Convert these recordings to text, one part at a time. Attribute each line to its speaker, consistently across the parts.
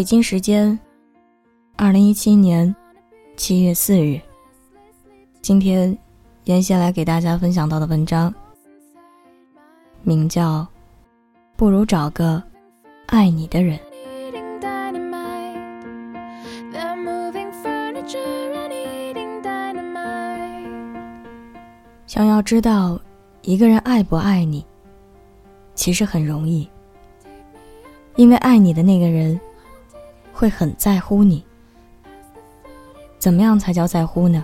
Speaker 1: 北京时间二零一七年七月四日，今天妍希来给大家分享到的文章，名叫《不如找个爱你的人》。想要知道一个人爱不爱你，其实很容易，因为爱你的那个人会很在乎你。怎么样才叫在乎呢？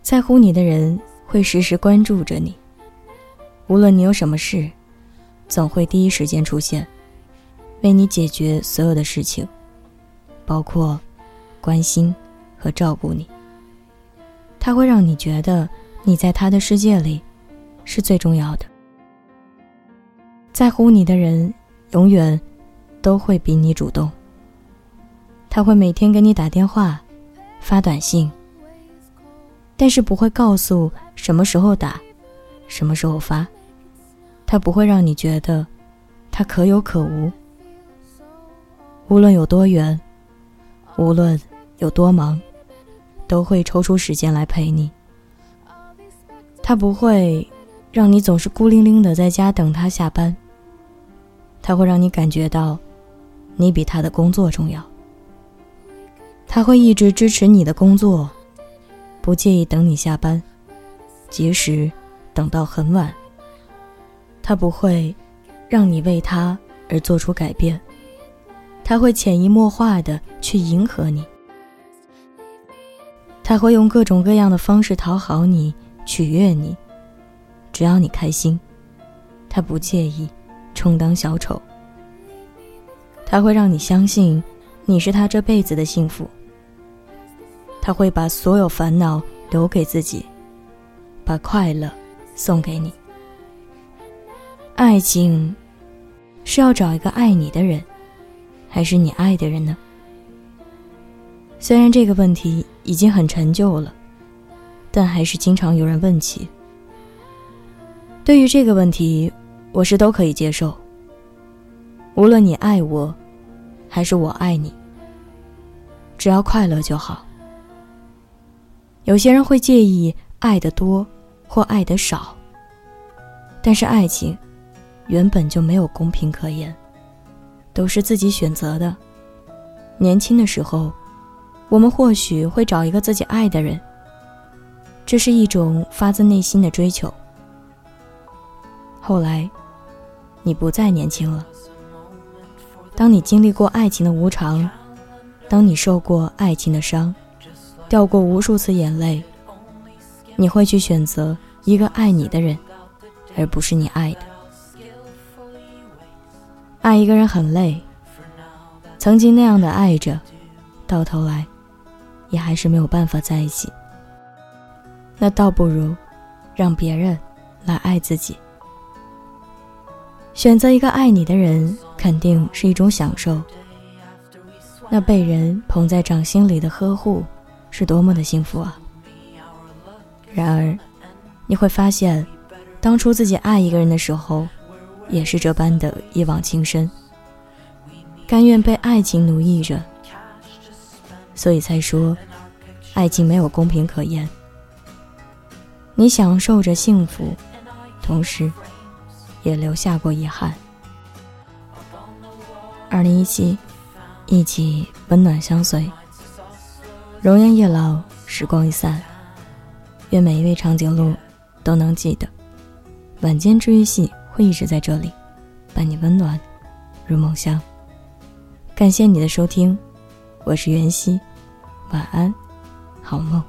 Speaker 1: 在乎你的人会时时关注着你，无论你有什么事，总会第一时间出现，为你解决所有的事情，包括关心和照顾你。他会让你觉得。你在他的世界里，是最重要的。在乎你的人，永远都会比你主动。他会每天给你打电话、发短信，但是不会告诉什么时候打、什么时候发。他不会让你觉得他可有可无。无论有多远，无论有多忙，都会抽出时间来陪你。他不会让你总是孤零零的在家等他下班。他会让你感觉到，你比他的工作重要。他会一直支持你的工作，不介意等你下班，即使等到很晚。他不会让你为他而做出改变，他会潜移默化的去迎合你。他会用各种各样的方式讨好你。取悦你，只要你开心，他不介意充当小丑。他会让你相信你是他这辈子的幸福。他会把所有烦恼留给自己，把快乐送给你。爱情是要找一个爱你的人，还是你爱的人呢？虽然这个问题已经很陈旧了。但还是经常有人问起。对于这个问题，我是都可以接受。无论你爱我，还是我爱你，只要快乐就好。有些人会介意爱的多或爱的少，但是爱情原本就没有公平可言，都是自己选择的。年轻的时候，我们或许会找一个自己爱的人。这是一种发自内心的追求。后来，你不再年轻了。当你经历过爱情的无常，当你受过爱情的伤，掉过无数次眼泪，你会去选择一个爱你的人，而不是你爱的。爱一个人很累，曾经那样的爱着，到头来，也还是没有办法在一起。那倒不如，让别人来爱自己。选择一个爱你的人，肯定是一种享受。那被人捧在掌心里的呵护，是多么的幸福啊！然而，你会发现，当初自己爱一个人的时候，也是这般的一往情深，甘愿被爱情奴役着。所以才说，爱情没有公平可言。你享受着幸福，同时，也留下过遗憾。二零一七，一起温暖相随。容颜易老，时光易散。愿每一位长颈鹿都能记得，晚间治愈系会一直在这里，伴你温暖入梦乡。感谢你的收听，我是袁熙，晚安，好梦。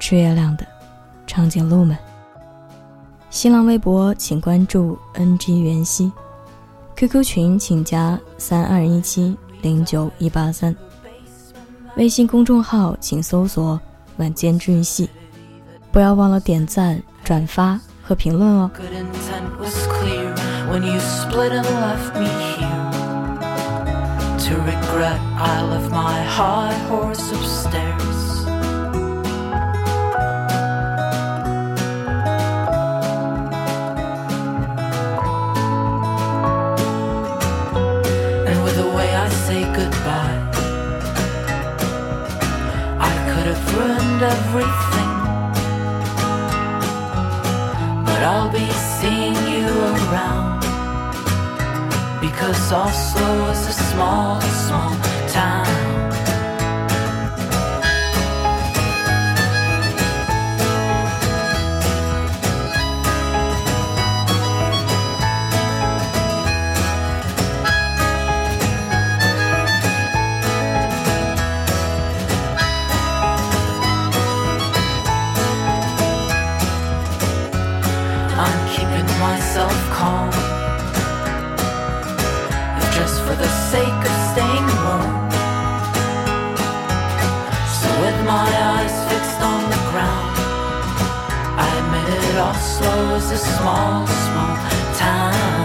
Speaker 1: 吃月亮的。长颈鹿们，新浪微博请关注 NG 袁熙，QQ 群请加三二一七零九一八三，微信公众号请搜索晚间治愈系不要忘了点赞转发和评论哦
Speaker 2: to regret i left my high horse upstairs ruined everything. But I'll be seeing you around. Because Oslo is a small, small was a small, small town.